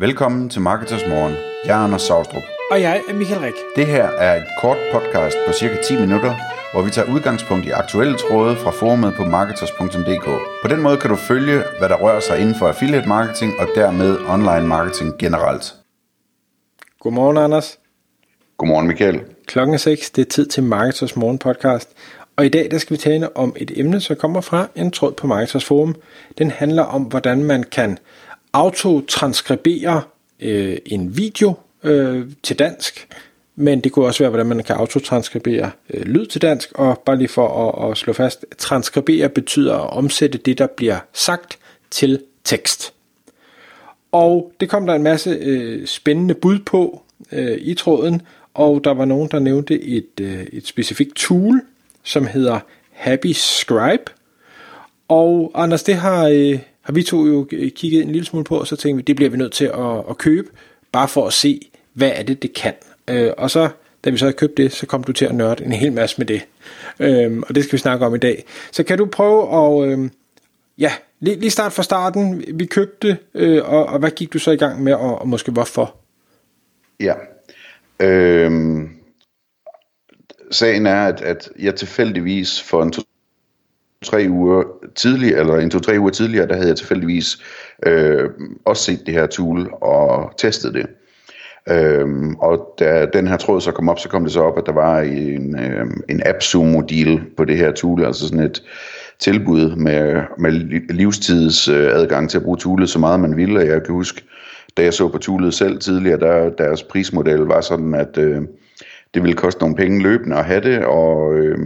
Velkommen til Marketers Morgen. Jeg er Anders Saustrup. Og jeg er Michael Rik. Det her er et kort podcast på cirka 10 minutter, hvor vi tager udgangspunkt i aktuelle tråde fra forumet på marketers.dk. På den måde kan du følge, hvad der rører sig inden for affiliate marketing og dermed online marketing generelt. Godmorgen, Anders. Godmorgen, Michael. Klokken er 6. Det er tid til Marketers Morgen podcast. Og i dag der skal vi tale om et emne, som kommer fra en tråd på Marketers Forum. Den handler om, hvordan man kan autotranskribere øh, en video øh, til dansk, men det kunne også være, hvordan man kan autotranskribere øh, lyd til dansk, og bare lige for at, at slå fast, transkribere betyder at omsætte det, der bliver sagt til tekst. Og det kom der en masse øh, spændende bud på øh, i tråden, og der var nogen, der nævnte et, øh, et specifikt tool, som hedder Happy Scribe. Og Anders, det har, øh, har vi to jo øh, kigget en lille smule på, og så tænkte vi, det bliver vi nødt til at, at købe, bare for at se, hvad er det, det kan. Øh, og så, da vi så havde købt det, så kom du til at nørde en hel masse med det. Øh, og det skal vi snakke om i dag. Så kan du prøve at, øh, ja, lige, lige starte fra starten. Vi købte, øh, og, og hvad gik du så i gang med, og, og måske hvorfor? Ja. øh sagen er, at, at jeg tilfældigvis for en to, tre uger tidligere, eller en to-tre uger tidligere, der havde jeg tilfældigvis øh, også set det her tool og testet det. Øhm, og da den her tråd så kom op, så kom det så op, at der var en, øh, en AppSumo-deal på det her tool, altså sådan et tilbud med, med livstids øh, adgang til at bruge toolet så meget man ville. Jeg kan huske, da jeg så på toolet selv tidligere, der deres prismodel var sådan, at øh, det ville koste nogle penge løbende at have det, og, øh,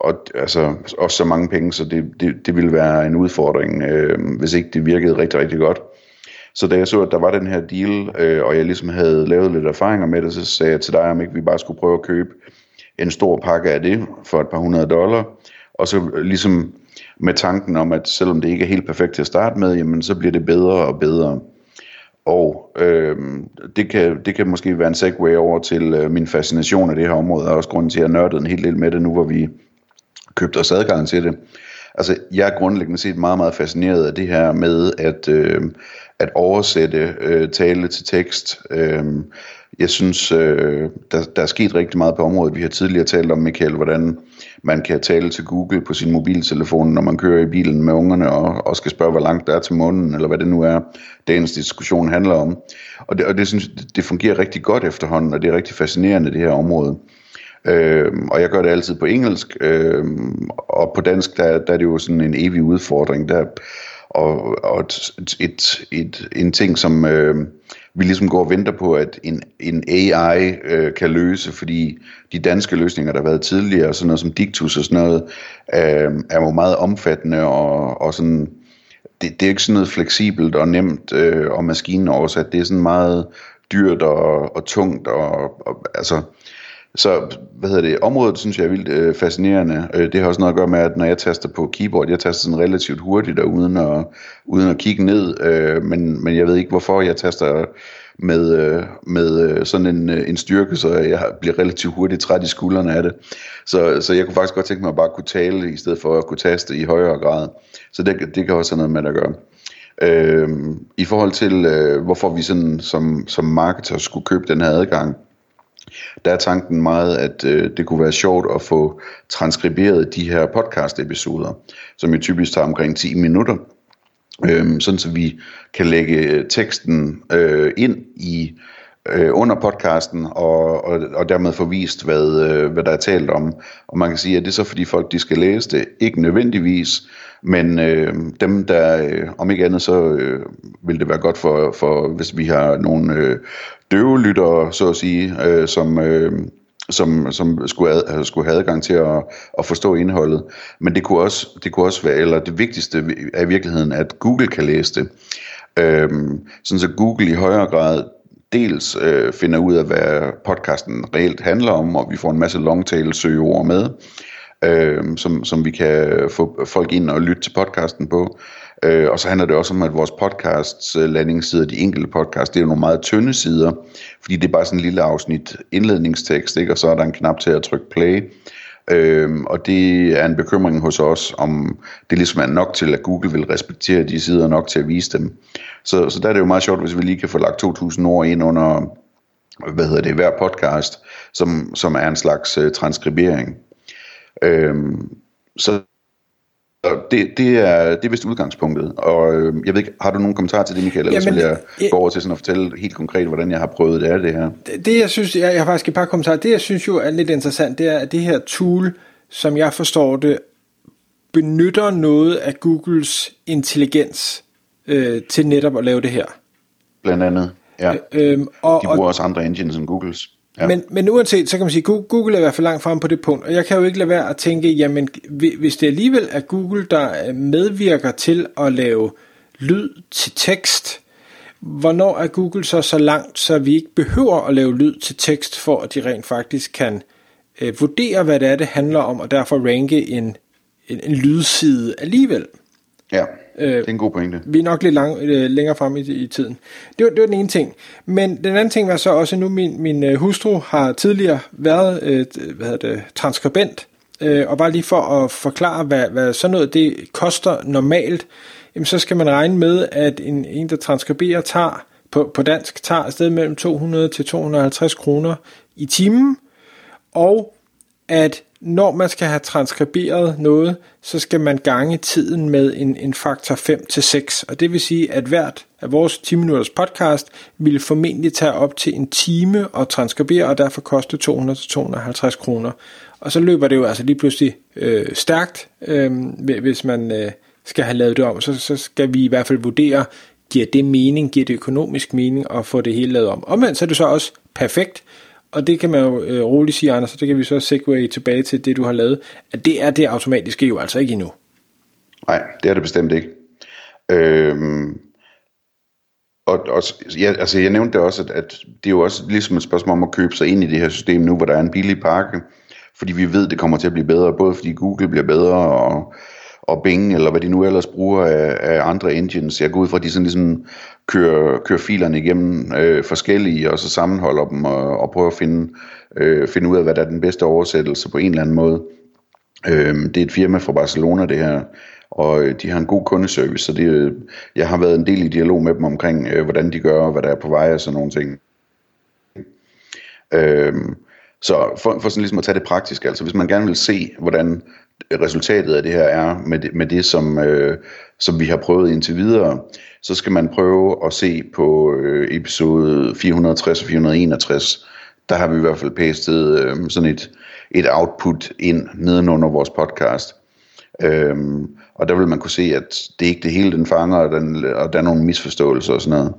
og altså, også så mange penge, så det, det, det ville være en udfordring, øh, hvis ikke det virkede rigtig, rigtig godt. Så da jeg så, at der var den her deal, øh, og jeg ligesom havde lavet lidt erfaringer med det, så sagde jeg til dig, om ikke vi bare skulle prøve at købe en stor pakke af det for et par hundrede dollar, og så ligesom med tanken om, at selvom det ikke er helt perfekt til at starte med, jamen så bliver det bedre og bedre. Og øh, det, kan, det kan måske være en segue over til øh, min fascination af det her område, og også grunden til, at jeg nørdede en hel del med det nu, hvor vi købte os adgang til det. Altså, jeg er grundlæggende set meget, meget fascineret af det her med at, øh, at oversætte øh, tale til tekst. Øh, jeg synes, øh, der, der er sket rigtig meget på området. Vi har tidligere talt om, Michael, hvordan man kan tale til Google på sin mobiltelefon, når man kører i bilen med ungerne, og, og skal spørge, hvor langt der er til månen, eller hvad det nu er, dagens diskussion handler om. Og det, og det synes det fungerer rigtig godt efterhånden, og det er rigtig fascinerende, det her område. Øh, og jeg gør det altid på engelsk, øh, og på dansk, der, der er det jo sådan en evig udfordring. Der, og, og et, et, et, en ting, som øh, vi ligesom går og venter på, at en, en AI øh, kan løse, fordi de danske løsninger, der har været tidligere, sådan noget som Dictus og sådan noget, øh, er jo meget omfattende og, og sådan, det, det er ikke sådan noget fleksibelt og nemt øh, og maskinen oversat, det er sådan meget dyrt og, og tungt og, og altså så hvad hedder det, området synes jeg er vildt øh, fascinerende. Øh, det har også noget at gøre med, at når jeg taster på keyboard, jeg taster sådan relativt hurtigt og uden at, uden at kigge ned, øh, men, men jeg ved ikke hvorfor jeg taster med, øh, med øh, sådan en, øh, en styrke, så jeg bliver relativt hurtigt træt i skuldrene af det. Så, så jeg kunne faktisk godt tænke mig at bare kunne tale, i stedet for at kunne taste i højere grad. Så det, det kan også have noget med at gøre. Øh, I forhold til, øh, hvorfor vi sådan, som, som marketer skulle købe den her adgang, der er tanken meget, at øh, det kunne være sjovt at få transkriberet de her podcast-episoder, som jo typisk tager omkring 10 minutter, øh, sådan så vi kan lægge teksten øh, ind i øh, under podcasten, og, og, og dermed få vist, hvad, øh, hvad der er talt om. Og man kan sige, at det er så fordi folk de skal læse det, ikke nødvendigvis, men øh, dem der, øh, om ikke andet, så øh, vil det være godt for, for hvis vi har nogle øh, døve lyttere, så at sige, øh, som, øh, som, som skulle, ad, øh, skulle have adgang til at, at forstå indholdet. Men det kunne, også, det kunne også være, eller det vigtigste er i virkeligheden, at Google kan læse det. Øhm, sådan så Google i højere grad dels øh, finder ud af, hvad podcasten reelt handler om, og vi får en masse longtail søgeord med, øh, som, som vi kan få folk ind og lytte til podcasten på. Øh, og så handler det også om, at vores podcasts øh, landingssider, de enkelte podcasts, det er jo nogle meget tynde sider, fordi det er bare sådan en lille afsnit indledningstekst, ikke? og så er der en knap til at trykke play. Øhm, og det er en bekymring hos os, om det ligesom er nok til, at Google vil respektere de sider nok til at vise dem. Så, så der er det jo meget sjovt, hvis vi lige kan få lagt 2.000 ord ind under, hvad hedder det, hver podcast, som, som er en slags øh, transkribering. Øhm, så det, det, er, det er vist udgangspunktet, og øh, jeg ved ikke, har du nogen kommentar til det, Michael, eller Jamen, vil jeg, jeg gå over til sådan at fortælle helt konkret, hvordan jeg har prøvet det af det her? Det, det jeg synes, jeg, jeg har faktisk et par kommentarer, det jeg synes jo er lidt interessant, det er, at det her tool, som jeg forstår det, benytter noget af Googles intelligens øh, til netop at lave det her. Blandt andet, ja. Øh, øh, og, De bruger og, også andre engines end Googles. Ja. Men, men uanset, så kan man sige, Google er i hvert fald langt frem på det punkt, og jeg kan jo ikke lade være at tænke, jamen hvis det alligevel er Google, der øh, medvirker til at lave lyd til tekst, hvornår er Google så så langt, så vi ikke behøver at lave lyd til tekst, for at de rent faktisk kan øh, vurdere, hvad det er, det handler om, og derfor ranke en, en, en lydside alligevel. Ja. Øh, det er en god pointe. Vi er nok lidt lang, øh, længere frem i, i tiden. Det var, det var den ene ting. Men den anden ting var så også, nu min, min øh, hustru har tidligere været øh, hvad hedder det, transkribent, øh, og bare lige for at forklare, hvad, hvad sådan noget det koster normalt, jamen så skal man regne med, at en, en der transkriberer, tager på, på dansk, tager afsted mellem 200 til 250 kroner i timen, og at når man skal have transkriberet noget, så skal man gange tiden med en, en faktor 5 til 6. Og det vil sige, at hvert af vores 10 minutters podcast ville formentlig tage op til en time at transkribere, og derfor koste 200-250 kroner. Og så løber det jo altså lige pludselig øh, stærkt, øh, hvis man øh, skal have lavet det om. Så, så skal vi i hvert fald vurdere, giver det mening, giver det økonomisk mening at få det hele lavet om. Omvendt så er det så også perfekt, og det kan man jo øh, roligt sige, Anders, så det kan vi så segue tilbage til det, du har lavet, at det er det automatiske jo altså ikke endnu. Nej, det er det bestemt ikke. Øhm, og, og ja, altså jeg nævnte det også, at, at det er jo også ligesom et spørgsmål om at købe sig ind i det her system nu, hvor der er en billig pakke, fordi vi ved, det kommer til at blive bedre, både fordi Google bliver bedre, og og Bing, eller hvad de nu ellers bruger af, af andre engines. Jeg går ud fra, at de sådan ligesom kører, kører filerne igennem øh, forskellige, og så sammenholder dem og, og prøver at finde, øh, finde ud af, hvad der er den bedste oversættelse på en eller anden måde. Øh, det er et firma fra Barcelona, det her, og øh, de har en god kundeservice, så det, øh, jeg har været en del i dialog med dem omkring, øh, hvordan de gør, og hvad der er på vej og sådan nogle ting. Øh, så for, for sådan ligesom at tage det praktisk, altså hvis man gerne vil se, hvordan resultatet af det her er med det, med det som, øh, som vi har prøvet indtil videre, så skal man prøve at se på øh, episode 460 og 461. Der har vi i hvert fald pastet øh, sådan et, et output ind nedenunder vores podcast. Øhm, og der vil man kunne se, at det ikke det hele, den fanger, og, den, og der er nogle misforståelser og sådan noget.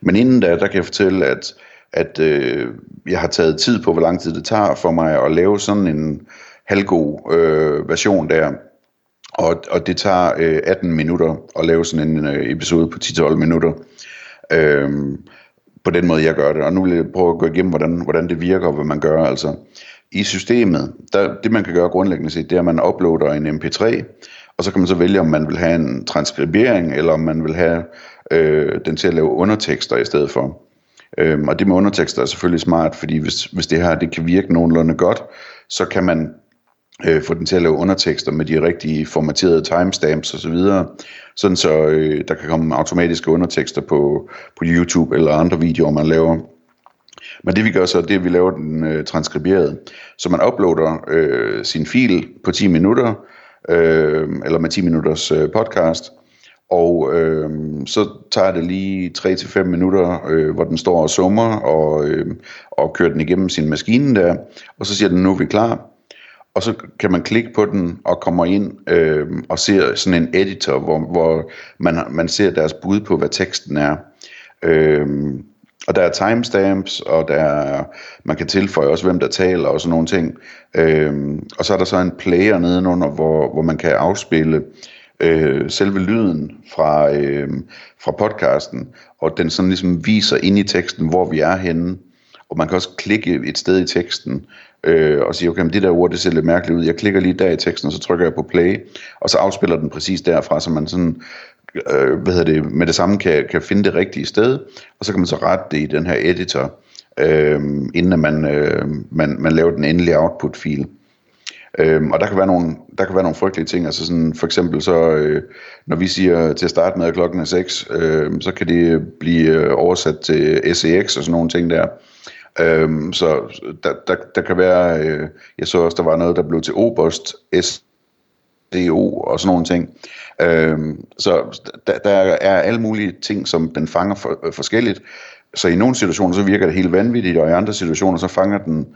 Men inden da, der kan jeg fortælle, at, at øh, jeg har taget tid på, hvor lang tid det tager for mig at lave sådan en halvgod øh, version der. Og, og det tager øh, 18 minutter at lave sådan en øh, episode på 10-12 minutter. Øh, på den måde, jeg gør det. Og nu vil jeg prøve at gå igennem, hvordan, hvordan det virker, og hvad man gør. Altså, i systemet, der, det man kan gøre grundlæggende set, det er, at man uploader en mp3, og så kan man så vælge, om man vil have en transkribering, eller om man vil have øh, den til at lave undertekster i stedet for. Øhm, og det med undertekster er selvfølgelig smart, fordi hvis, hvis det her det kan virke nogenlunde godt, så kan man øh, få den til at lave undertekster med de rigtige formaterede timestamps osv., sådan så øh, der kan komme automatiske undertekster på, på YouTube eller andre videoer, man laver. Men det vi gør så, det er, at vi laver den øh, transkriberet. Så man uploader øh, sin fil på 10 minutter, øh, eller med 10 minutters øh, podcast, og øh, så tager det lige 3-5 minutter, øh, hvor den står og summer, og, øh, og kører den igennem sin maskine der, og så siger den, nu er vi klar og så kan man klikke på den og kommer ind øh, og ser sådan en editor, hvor, hvor man, man ser deres bud på, hvad teksten er. Øh, og der er timestamps, og der er, man kan tilføje også, hvem der taler og sådan nogle ting. Øh, og så er der så en player nedenunder, hvor, hvor man kan afspille øh, øh, selve lyden fra, øh, fra podcasten, og den sådan ligesom viser ind i teksten, hvor vi er henne. Og man kan også klikke et sted i teksten, øh, og sige, okay, men det der ord, det ser lidt mærkeligt ud. Jeg klikker lige der i teksten, og så trykker jeg på play, og så afspiller den præcis derfra, så man sådan, øh, hvad hedder det, med det samme kan, kan finde det rigtige sted, og så kan man så rette det i den her editor, øh, inden at man, øh, man, man laver den endelige output-fil. Øhm, og der kan, være nogle, der kan være nogle frygtelige ting, altså sådan, for eksempel så, øh, når vi siger til at starte med, at klokken er 6, øh, så kan det blive øh, oversat til SEX og sådan nogle ting der. Øhm, så der, der, der kan være, øh, jeg så også, der var noget, der blev til Oberst, SDO og sådan nogle ting. Øhm, så der, der er alle mulige ting, som den fanger for, øh, forskelligt. Så i nogle situationer, så virker det helt vanvittigt, og i andre situationer, så fanger den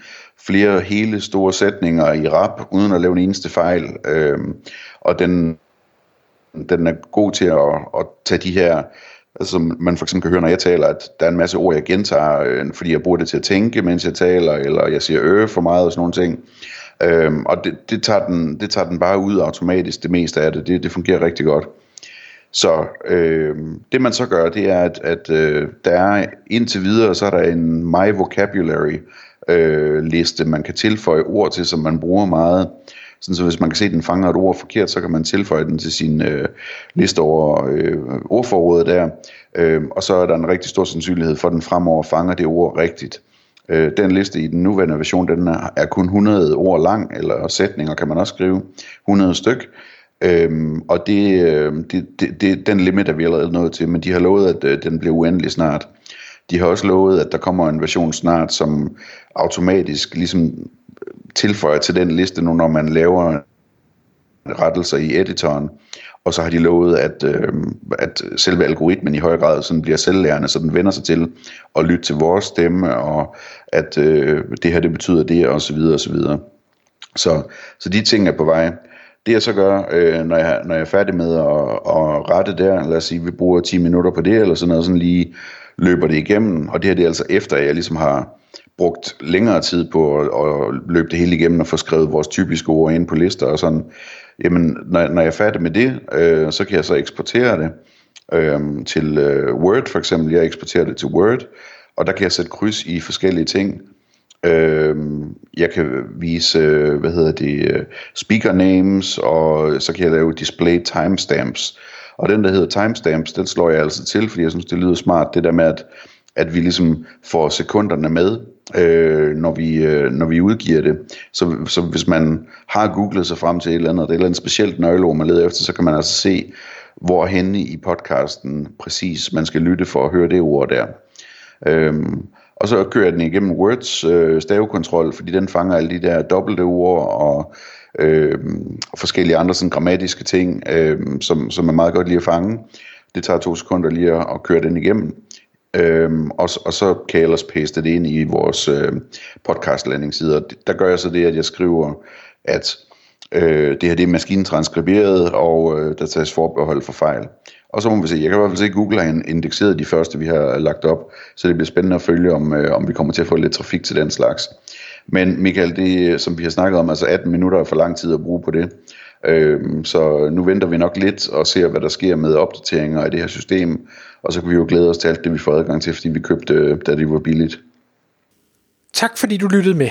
flere hele store sætninger i rap, uden at lave en eneste fejl. Øhm, og den, den er god til at, at tage de her, altså man for eksempel kan høre, når jeg taler, at der er en masse ord, jeg gentager, øh, fordi jeg bruger det til at tænke, mens jeg taler, eller jeg siger øh for meget og sådan nogle ting. Øhm, og det, det, tager den, det tager den bare ud automatisk, det meste af det. Det, det fungerer rigtig godt. Så øh, det man så gør, det er, at, at øh, der er indtil videre, så er der en My Vocabulary øh, liste, man kan tilføje ord til, som man bruger meget. Sådan så hvis man kan se, at den fanger et ord forkert, så kan man tilføje den til sin øh, liste over øh, ordforrådet der. Øh, og så er der en rigtig stor sandsynlighed for, at den fremover fanger det ord rigtigt. Øh, den liste i den nuværende version, den er, er kun 100 ord lang, eller sætninger kan man også skrive, 100 styk. Øhm, og det, øh, det, det, det, den limit er vi allerede nået til, men de har lovet, at øh, den bliver uendelig snart. De har også lovet, at der kommer en version snart, som automatisk ligesom øh, tilføjer til den liste nu, når man laver rettelser i editoren. Og så har de lovet, at, øh, at selve algoritmen i høj grad sådan bliver selvlærende, så den vender sig til at lytte til vores stemme, og at øh, det her det betyder det, og så videre, og så videre. Så, så de ting er på vej. Det jeg så gør, øh, når, jeg, når jeg er færdig med at, at rette der, lad os sige, vi bruger 10 minutter på det, eller sådan noget, sådan lige løber det igennem, og det her det er altså efter, at jeg ligesom har brugt længere tid på at, at løbe det hele igennem og få skrevet vores typiske ord ind på lister og sådan. Jamen, når, når jeg er færdig med det, øh, så kan jeg så eksportere det øh, til øh, Word for eksempel. Jeg eksporterer det til Word, og der kan jeg sætte kryds i forskellige ting. Øh, jeg kan vise, øh, hvad hedder det, øh, speaker names, og så kan jeg lave display timestamps. Og den, der hedder timestamps, den slår jeg altså til, fordi jeg synes, det lyder smart, det der med, at, at vi ligesom får sekunderne med, øh, når, vi, øh, når vi udgiver det. Så, så hvis man har googlet sig frem til et eller andet, et eller andet specielt nøgleord, man leder efter, så kan man altså se, hvor henne i podcasten præcis man skal lytte for at høre det ord der. Øhm, og så kører jeg den igennem Words øh, stavekontrol, fordi den fanger alle de der dobbelte ord og, øh, forskellige andre sådan grammatiske ting, øh, som, som er meget godt lige at fange. Det tager to sekunder lige at, at køre den igennem. Øhm, og, og så kan jeg ellers paste det ind i vores øh, podcast landingssider. Der gør jeg så det, at jeg skriver, at øh, det her det er maskintranskriberet, og øh, der tages forbehold for fejl. Og så må vi se, jeg kan i hvert fald se, at Google har indekseret de første, vi har lagt op, så det bliver spændende at følge, om, øh, om vi kommer til at få lidt trafik til den slags. Men Michael, det som vi har snakket om, altså 18 minutter er for lang tid at bruge på det. Øhm, så nu venter vi nok lidt og ser, hvad der sker med opdateringer af det her system, og så kan vi jo glæde os til alt det, vi får adgang til, fordi vi købte, øh, da det var billigt. Tak fordi du lyttede med.